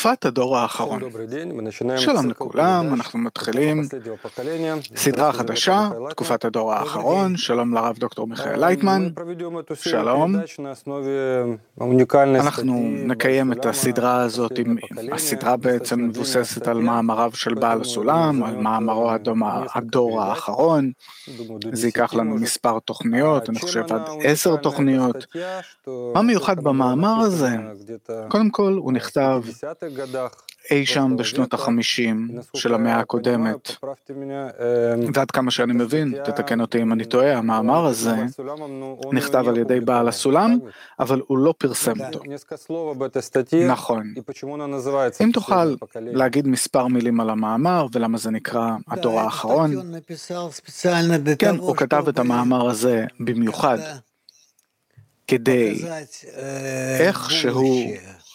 תקופת הדור האחרון. שלום לכולם, אנחנו מתחילים סדרה חדשה, תקופת הדור האחרון, שלום לרב דוקטור מיכאל לייטמן, שלום. אנחנו נקיים את הסדרה הזאת, הסדרה בעצם מבוססת על מאמריו של בעל הסולם, על מאמרו הדור האחרון, זה ייקח לנו מספר תוכניות, אני חושב עד עשר תוכניות. מה מיוחד במאמר הזה? קודם כל, הוא נכתב אי שם בשנות החמישים של המאה הקודמת, ועד כמה שאני מבין, תתקן אותי אם אני טועה, המאמר הזה נכתב על ידי בעל הסולם, אבל הוא לא פרסם אותו. נכון. אם תוכל להגיד מספר מילים על המאמר ולמה זה נקרא הדור האחרון. כן, הוא כתב את המאמר הזה במיוחד כדי איכשהו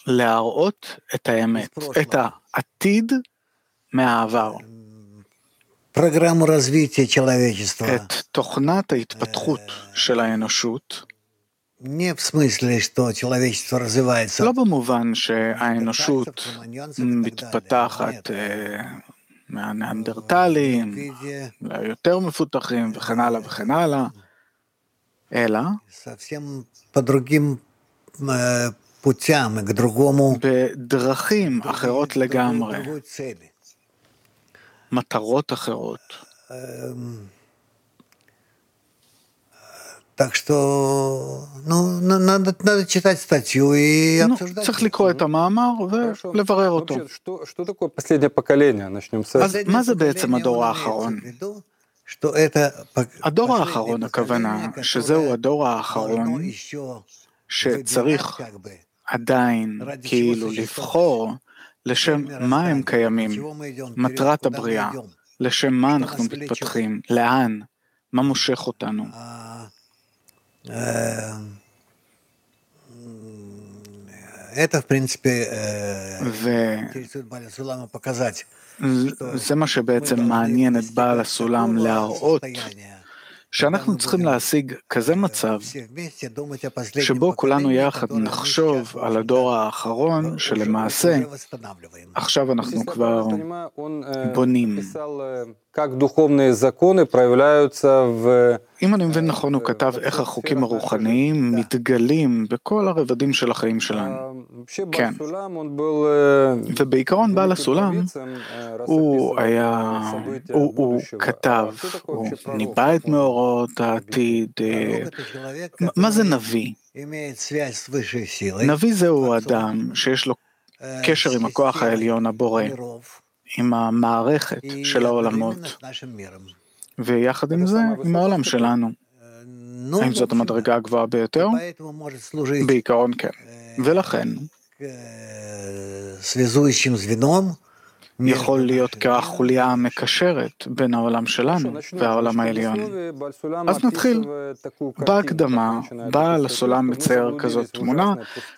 להראות את האמת, את העתיד מהעבר. את תוכנת ההתפתחות של האנושות, לא במובן שהאנושות מתפתחת מהניאנדרטלים, ליותר מפותחים וכן הלאה וכן הלאה, אלא בדרכים אחרות לגמרי, מטרות אחרות. צריך לקרוא את המאמר ולברר אותו. אז מה זה בעצם הדור האחרון? הדור האחרון, הכוונה, שזהו הדור האחרון שצריך עדיין כאילו לבחור לשם מה הם קיימים, מטרת הבריאה, לשם מה אנחנו מתפתחים, לאן, מה מושך אותנו. וזה מה שבעצם מעניין את בעל הסולם להראות שאנחנו צריכים להשיג כזה מצב שבו כולנו יחד נחשוב על הדור האחרון שלמעשה עכשיו אנחנו כבר בונים. אם אני מבין נכון, הוא כתב איך החוקים הרוחניים מתגלים בכל הרבדים של החיים שלנו. כן. ובעיקרון בעל הסולם, הוא היה, הוא, הוא כתב, הוא ניבא את מאורעות העתיד. מה זה נביא? נביא זהו אדם שיש לו קשר עם הכוח העליון הבורא. עם המערכת של העולמות, ויחד עם זה, עם העולם שלנו. האם זאת המדרגה הגבוהה ביותר? בעיקרון כן. ולכן, יכול להיות כחוליה המקשרת בין העולם שלנו והעולם העליון. אז נתחיל. בהקדמה, בעל הסולם מצייר כזאת תמונה,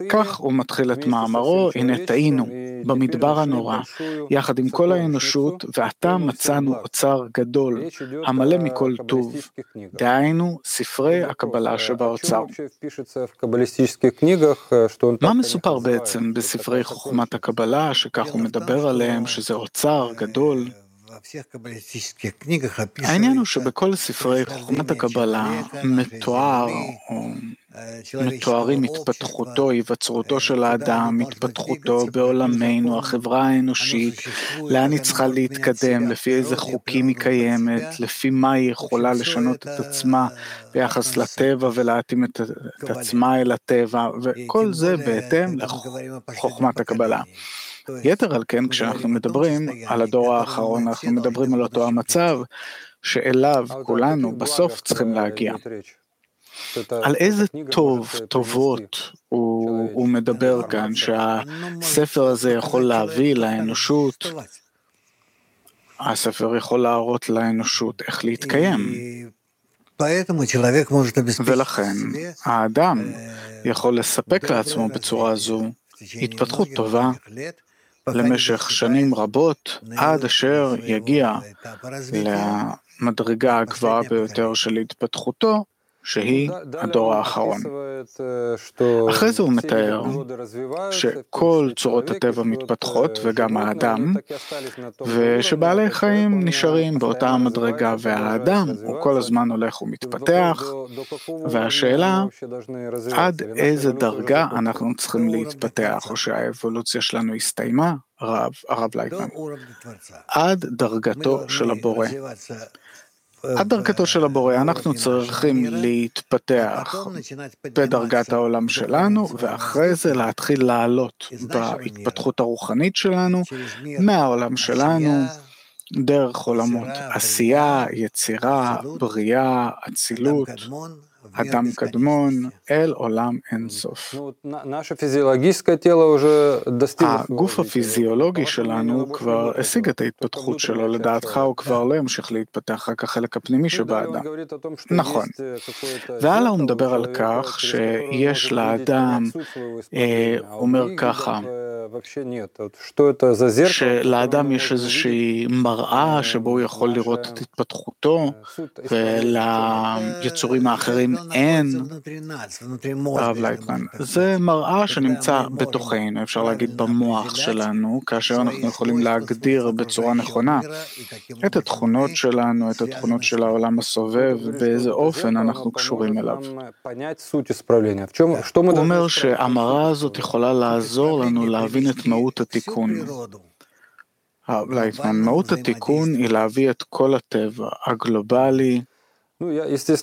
כך הוא מתחיל את מאמרו, הנה טעינו, במדבר הנורא, יחד עם כל האנושות, ועתה מצאנו אוצר גדול, המלא מכל טוב, דהיינו ספרי הקבלה שבאוצר. מה מסופר בעצם בספרי חוכמת הקבלה, שכך הוא מדבר עליהם, שזה זה אוצר גדול. העניין הוא שבכל ספרי חוכמת הקבלה מתואר, או מתוארים התפתחותו, היווצרותו של האדם, התפתחותו בעולמנו, החברה האנושית, לאן היא צריכה להתקדם, לפי איזה חוקים היא קיימת, לפי מה היא יכולה לשנות את עצמה ביחס לטבע ולהתאים את, את עצמה אל הטבע, וכל זה בהתאם לחוכמת הקבלה. יתר על כן, כשאנחנו מדברים על הדור האחרון, אנחנו מדברים על אותו המצב שאליו כולנו בסוף צריכים להגיע. על איזה טוב, טובות הוא, הוא מדבר כאן, שהספר הזה יכול להביא לאנושות, הספר יכול להראות לאנושות איך להתקיים. ולכן האדם יכול לספק לעצמו בצורה זו התפתחות טובה למשך שנים רבות, עד אשר יגיע למדרגה הגבוהה ביותר של התפתחותו, שהיא הדור האחרון. אחרי זה הוא מתאר שכל צורות הטבע מתפתחות, וגם האדם, ושבעלי חיים נשארים באותה המדרגה, והאדם הוא כל הזמן הולך ומתפתח, והשאלה, עד איזה דרגה אנחנו צריכים להתפתח, או שהאבולוציה שלנו הסתיימה, הרב, הרב לייטמן, עד דרגתו של הבורא. עד דרגתו של הבורא, אנחנו צריכים להתפתח בדרגת העולם שלנו, ואחרי זה להתחיל לעלות בהתפתחות הרוחנית שלנו, מהעולם שלנו, דרך עולמות עשייה, יצירה, בריאה, אצילות. אדם קדמון אל עולם אינסוף. הגוף הפיזיולוגי שלנו כבר השיג את ההתפתחות שלו, לדעתך הוא כבר לא ימשיך להתפתח, רק החלק הפנימי שבאדם. נכון. והלאה הוא מדבר על כך שיש לאדם, אומר ככה, שלאדם יש איזושהי מראה שבו הוא יכול לראות את התפתחותו, וליצורים האחרים אין, הרב לייטמן, זה מראה שנמצא בתוכנו, אפשר להגיד במוח שלנו, כאשר אנחנו יכולים להגדיר בצורה נכונה את התכונות שלנו, את התכונות של העולם הסובב, באיזה אופן אנחנו קשורים אליו. הוא אומר שהמראה הזאת יכולה לעזור לנו להבין את מהות התיקון. לייטמן, מהות התיקון היא להביא את כל הטבע הגלובלי,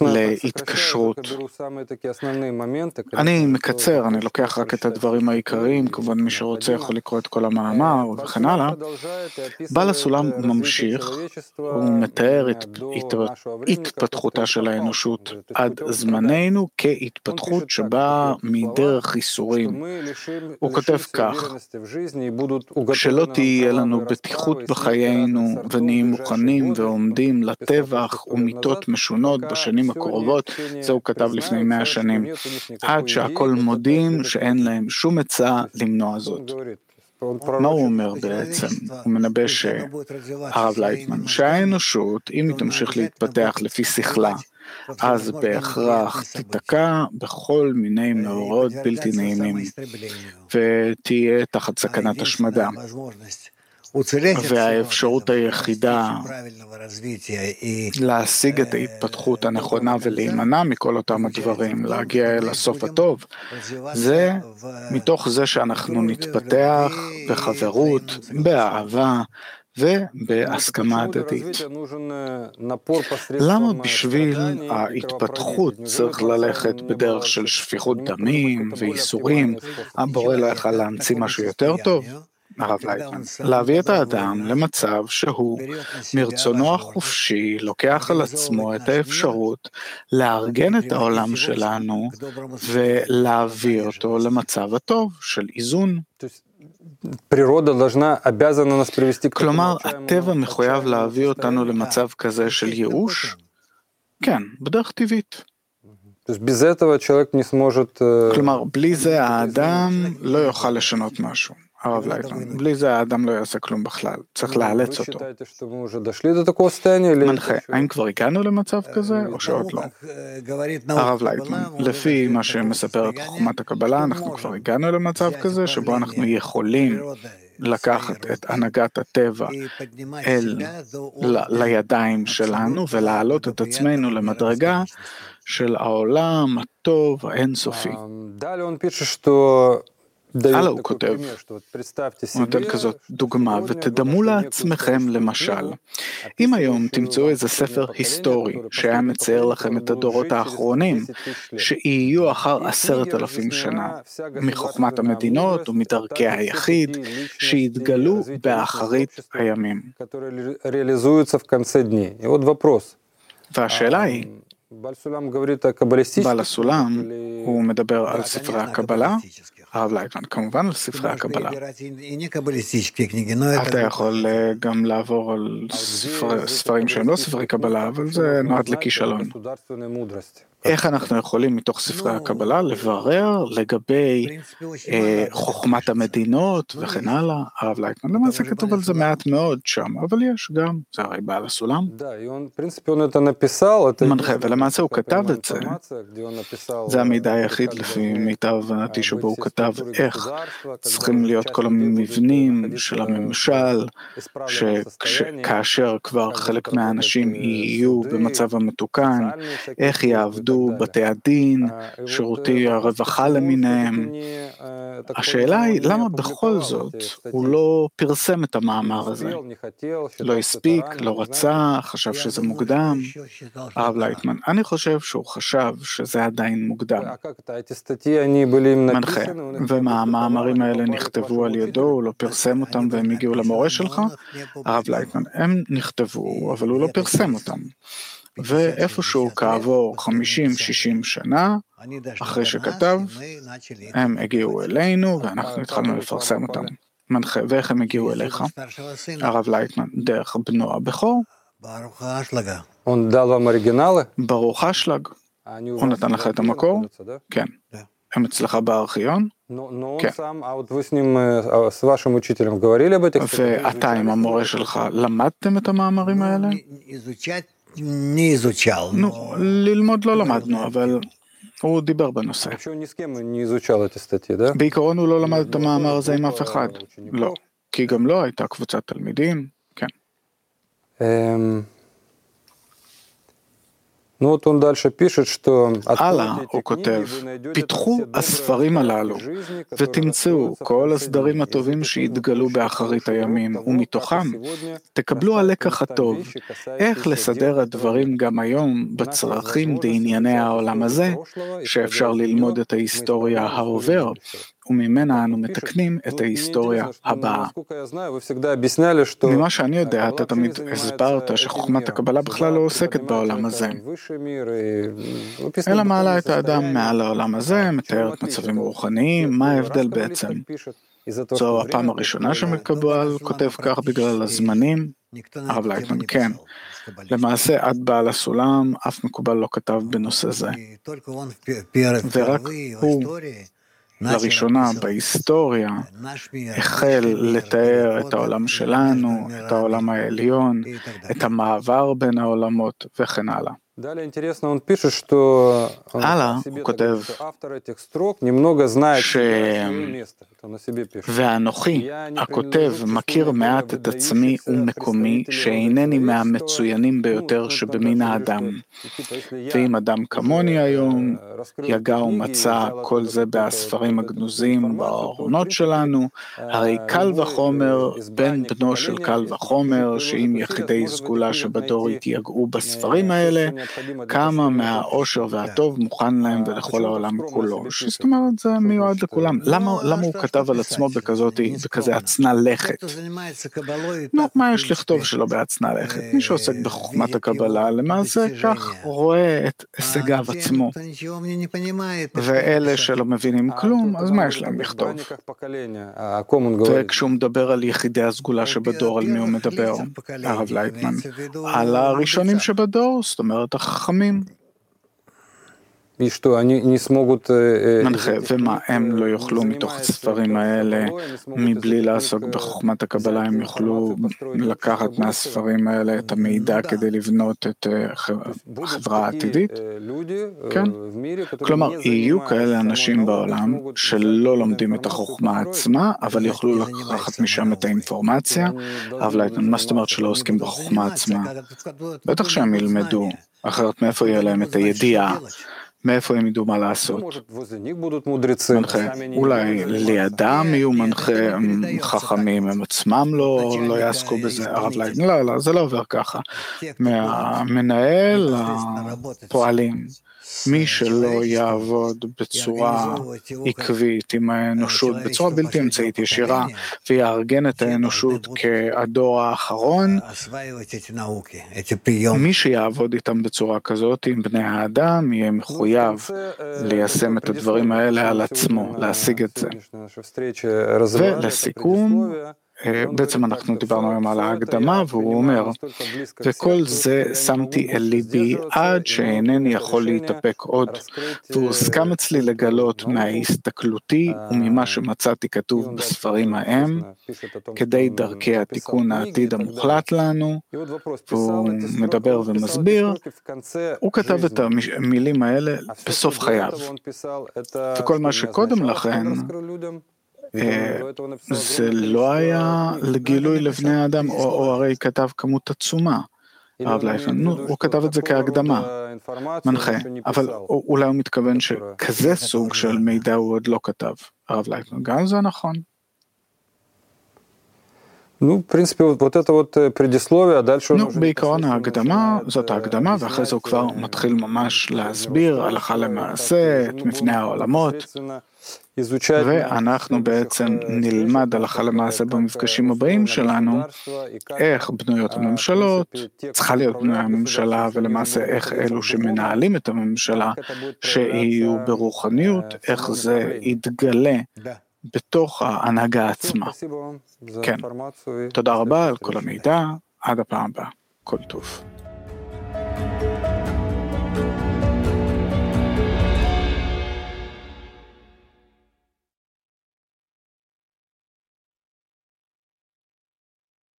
להתקשרות. אני מקצר, אני לוקח רק את הדברים העיקריים, כמובן מי שרוצה יכול לקרוא את כל המאמר וכן הלאה. בעל הסולם ממשיך, הוא מתאר את התפתחותה של האנושות עד זמננו כהתפתחות שבאה מדרך ייסורים. הוא כותב כך, שלא תהיה לנו בטיחות בחיינו ונהיה מוכנים ועומדים לטבח ומיתות משונות. האחרונות, בשנים הקרובות, זה הוא כתב לפני מאה שנים, עד שהכל מודים שאין להם שום עצה למנוע זאת. מה הוא אומר בעצם? הוא מנבא שהרב לייטמן, שהאנושות, אם היא תמשיך להתפתח לפי שכלה, אז בהכרח תיתקע בכל מיני מאורעות בלתי נעימים, ותהיה תחת סכנת השמדה. והאפשרות היחידה להשיג את ההתפתחות הנכונה ולהימנע מכל אותם הדברים, להגיע אל הסוף הטוב, זה מתוך זה שאנחנו נתפתח בחברות, באהבה, ובהסכמה הדדית. למה בשביל ההתפתחות צריך ללכת בדרך של שפיכות דמים וייסורים? הבורא לא יכל להמציא משהו יותר טוב? הרב לייטמן, להביא את האדם למצב שהוא, מרצונו החופשי, לוקח על עצמו את האפשרות לארגן את העולם שלנו ולהביא אותו למצב הטוב של איזון. כלומר, הטבע מחויב להביא אותנו למצב כזה של ייאוש? כן, בדרך טבעית. כלומר, בלי זה האדם לא יוכל לשנות משהו. הרב לייטמן, בלי זה האדם לא יעשה כלום בכלל, צריך לאלץ אותו. מנחה, האם כבר הגענו למצב כזה או שעוד לא? הרב לייטמן, לפי מה שמספרת חוכמת הקבלה, אנחנו כבר הגענו למצב כזה שבו אנחנו יכולים לקחת את הנהגת הטבע אל לידיים שלנו ולהעלות את עצמנו למדרגה של העולם הטוב האינסופי. הלאה הוא כותב, הוא נותן כזאת דוגמה, ותדמו לעצמכם למשל, אם היום תמצאו איזה ספר היסטורי שהיה מצייר לכם את הדורות האחרונים, שיהיו אחר עשרת אלפים שנה, מחוכמת המדינות ומדרכי היחיד, שיתגלו באחרית הימים. והשאלה היא, בעל הסולם, הוא מדבר על ספרי הקבלה, הרב לייטמן, כמובן על ספרי הקבלה. אתה יכול גם לעבור על ספרים שהם לא ספרי קבלה, אבל זה נועד לכישלון. איך אנחנו יכולים מתוך ספרי הקבלה לברר לגבי אה, חוכמת המדינות וכן הלאה, הרב לייטמן. למעשה כתוב על זה מעט מאוד שם, אבל יש גם, זה הרי בעל הסולם. מנחה, ולמעשה הוא כתב את זה, זה המידע היחיד לפי מיטב הבנתי שבו הוא כתב איך צריכים להיות כל המבנים של הממשל, שכאשר כבר חלק מהאנשים יהיו במצב המתוקן, איך יעבדו בתי הדין, שירותי הרווחה למיניהם. השאלה היא, למה בכל זאת הוא לא פרסם את המאמר הזה? לא הספיק, לא רצה, חשב שזה מוקדם? הרב לייטמן, אני חושב שהוא חשב שזה עדיין מוקדם. מנחה, ומה, המאמרים האלה נכתבו על ידו, הוא לא פרסם אותם והם הגיעו למורה שלך? הרב לייטמן, הם נכתבו, אבל הוא לא פרסם אותם. ואיפשהו כעבור 50-60 שנה, אחרי שכתב, הם הגיעו אלינו ואנחנו התחלנו לפרסם אותם. מנחה, ואיך הם הגיעו אליך? הרב לייטמן, דרך בנו הבכור. ברוך אשלג. הוא נתן לך את המקור? כן. הם אצלך בארכיון? כן. ואתה עם המורה שלך למדתם את המאמרים האלה? נו, ללמוד לא למדנו, אבל הוא דיבר בנושא. בעיקרון הוא לא למד את המאמר הזה עם אף אחד. לא, כי גם לא הייתה קבוצת תלמידים, כן. הלאה, הוא כותב, פיתחו הספרים הללו ותמצאו כל הסדרים הטובים שהתגלו באחרית הימים, ומתוכם תקבלו הלקח הטוב, איך לסדר הדברים גם היום בצרכים בענייני העולם הזה, שאפשר ללמוד את ההיסטוריה העובר, וממנה אנו מתקנים את ההיסטוריה הבאה. ממה שאני יודע, אתה תמיד הסברת שחוכמת הקבלה בכלל לא עוסקת בעולם הזה, אלא מעלה את האדם מעל העולם הזה, מתארת מצבים רוחניים, מה ההבדל בעצם? זו הפעם הראשונה שמקובל כותב כך בגלל הזמנים? הרב לייטמן, כן. למעשה, עד בעל הסולם, אף מקובל לא כתב בנושא זה. ורק הוא לראשונה בהיסטוריה החל לתאר את העולם שלנו, את העולם העליון, את המעבר בין העולמות וכן הלאה. הלאה, הוא כותב ש... ואנוכי, הכותב, מכיר מעט את עצמי ומקומי, שאינני מהמצוינים ביותר שבמין האדם. ואם אדם כמוני היום, יגע ומצא כל זה בספרים הגנוזים בארונות שלנו, הרי קל וחומר, בן בנו של קל וחומר, שאם יחידי סגולה שבדור יתייגעו בספרים האלה, כמה מהאושר והטוב מוכן להם ולכל העולם כולו. זאת אומרת, זה מיועד לכולם. למה, למה הוא כתב על עצמו בכזאת, בכזה הצנע לכת? נו, מה יש לכתוב שלא בהצנע לכת? מי שעוסק בחוכמת הקבלה, למעשה כך רואה את הישגיו עצמו. ואלה שלא מבינים כלום, אז מה יש להם לכתוב? וכשהוא מדבר על יחידי הסגולה שבדור, על מי הוא מדבר? הרב לייטמן. על הראשונים שבדור, זאת אומרת, החכמים. מנחה, ומה, הם לא יוכלו מתוך הספרים האלה, מבלי לעסוק בחוכמת הקבלה, הם יוכלו לקחת מהספרים האלה את המידע כדי לבנות את החברה העתידית? כן. כלומר, יהיו כאלה אנשים בעולם שלא לומדים את החוכמה עצמה, אבל יוכלו לקחת משם את האינפורמציה, אבל מה זאת אומרת שלא עוסקים בחוכמה עצמה? בטח שהם ילמדו, אחרת מאיפה יהיה להם את הידיעה? מאיפה הם ידעו מה לעשות? מנחה, אולי לידם יהיו מנחה חכמים, הם עצמם לא, לא יעסקו בזה, הרב לייטן, לא, לא, זה לא עובר ככה. מהמנהל הפועלים. מי שלא יעבוד בצורה עקבית עם האנושות, בצורה בלתי אמצעית ישירה, ויארגן את האנושות כהדור האחרון, מי שיעבוד איתם בצורה כזאת, עם בני האדם, יהיה מחויב ליישם את הדברים האלה על עצמו, להשיג את זה. ולסיכום, בעצם אנחנו דיברנו היום על ההקדמה, והוא אומר, וכל זה שמתי אל ליבי עד שאינני יכול להתאפק עוד, והוסכם אצלי לגלות מההסתכלותי וממה שמצאתי כתוב בספרים ההם, כדי דרכי התיקון העתיד המוחלט לנו, והוא מדבר ומסביר, הוא כתב את המילים האלה בסוף חייו, וכל מה שקודם לכן, זה לא היה לגילוי לבני האדם, או הרי כתב כמות עצומה. הרב לייפן, הוא כתב את זה כהקדמה, מנחה, אבל אולי הוא מתכוון שכזה סוג של מידע הוא עוד לא כתב, הרב לייפן, גם זה נכון. נו, פרינציפי, вот это вот предисловие, дальше... נו, בעיקרון ההקדמה, זאת ההקדמה, ואחרי זה הוא כבר מתחיל ממש להסביר הלכה למעשה את מבנה העולמות. ואנחנו בעצם נלמד הלכה למעשה במפגשים הבאים שלנו, איך בנויות הממשלות, צריכה להיות בנויה הממשלה, ולמעשה איך אלו שמנהלים את הממשלה, שיהיו ברוחניות, איך זה יתגלה בתוך ההנהגה עצמה. כן, תודה רבה על כל המידע, עד הפעם הבאה, כל טוב.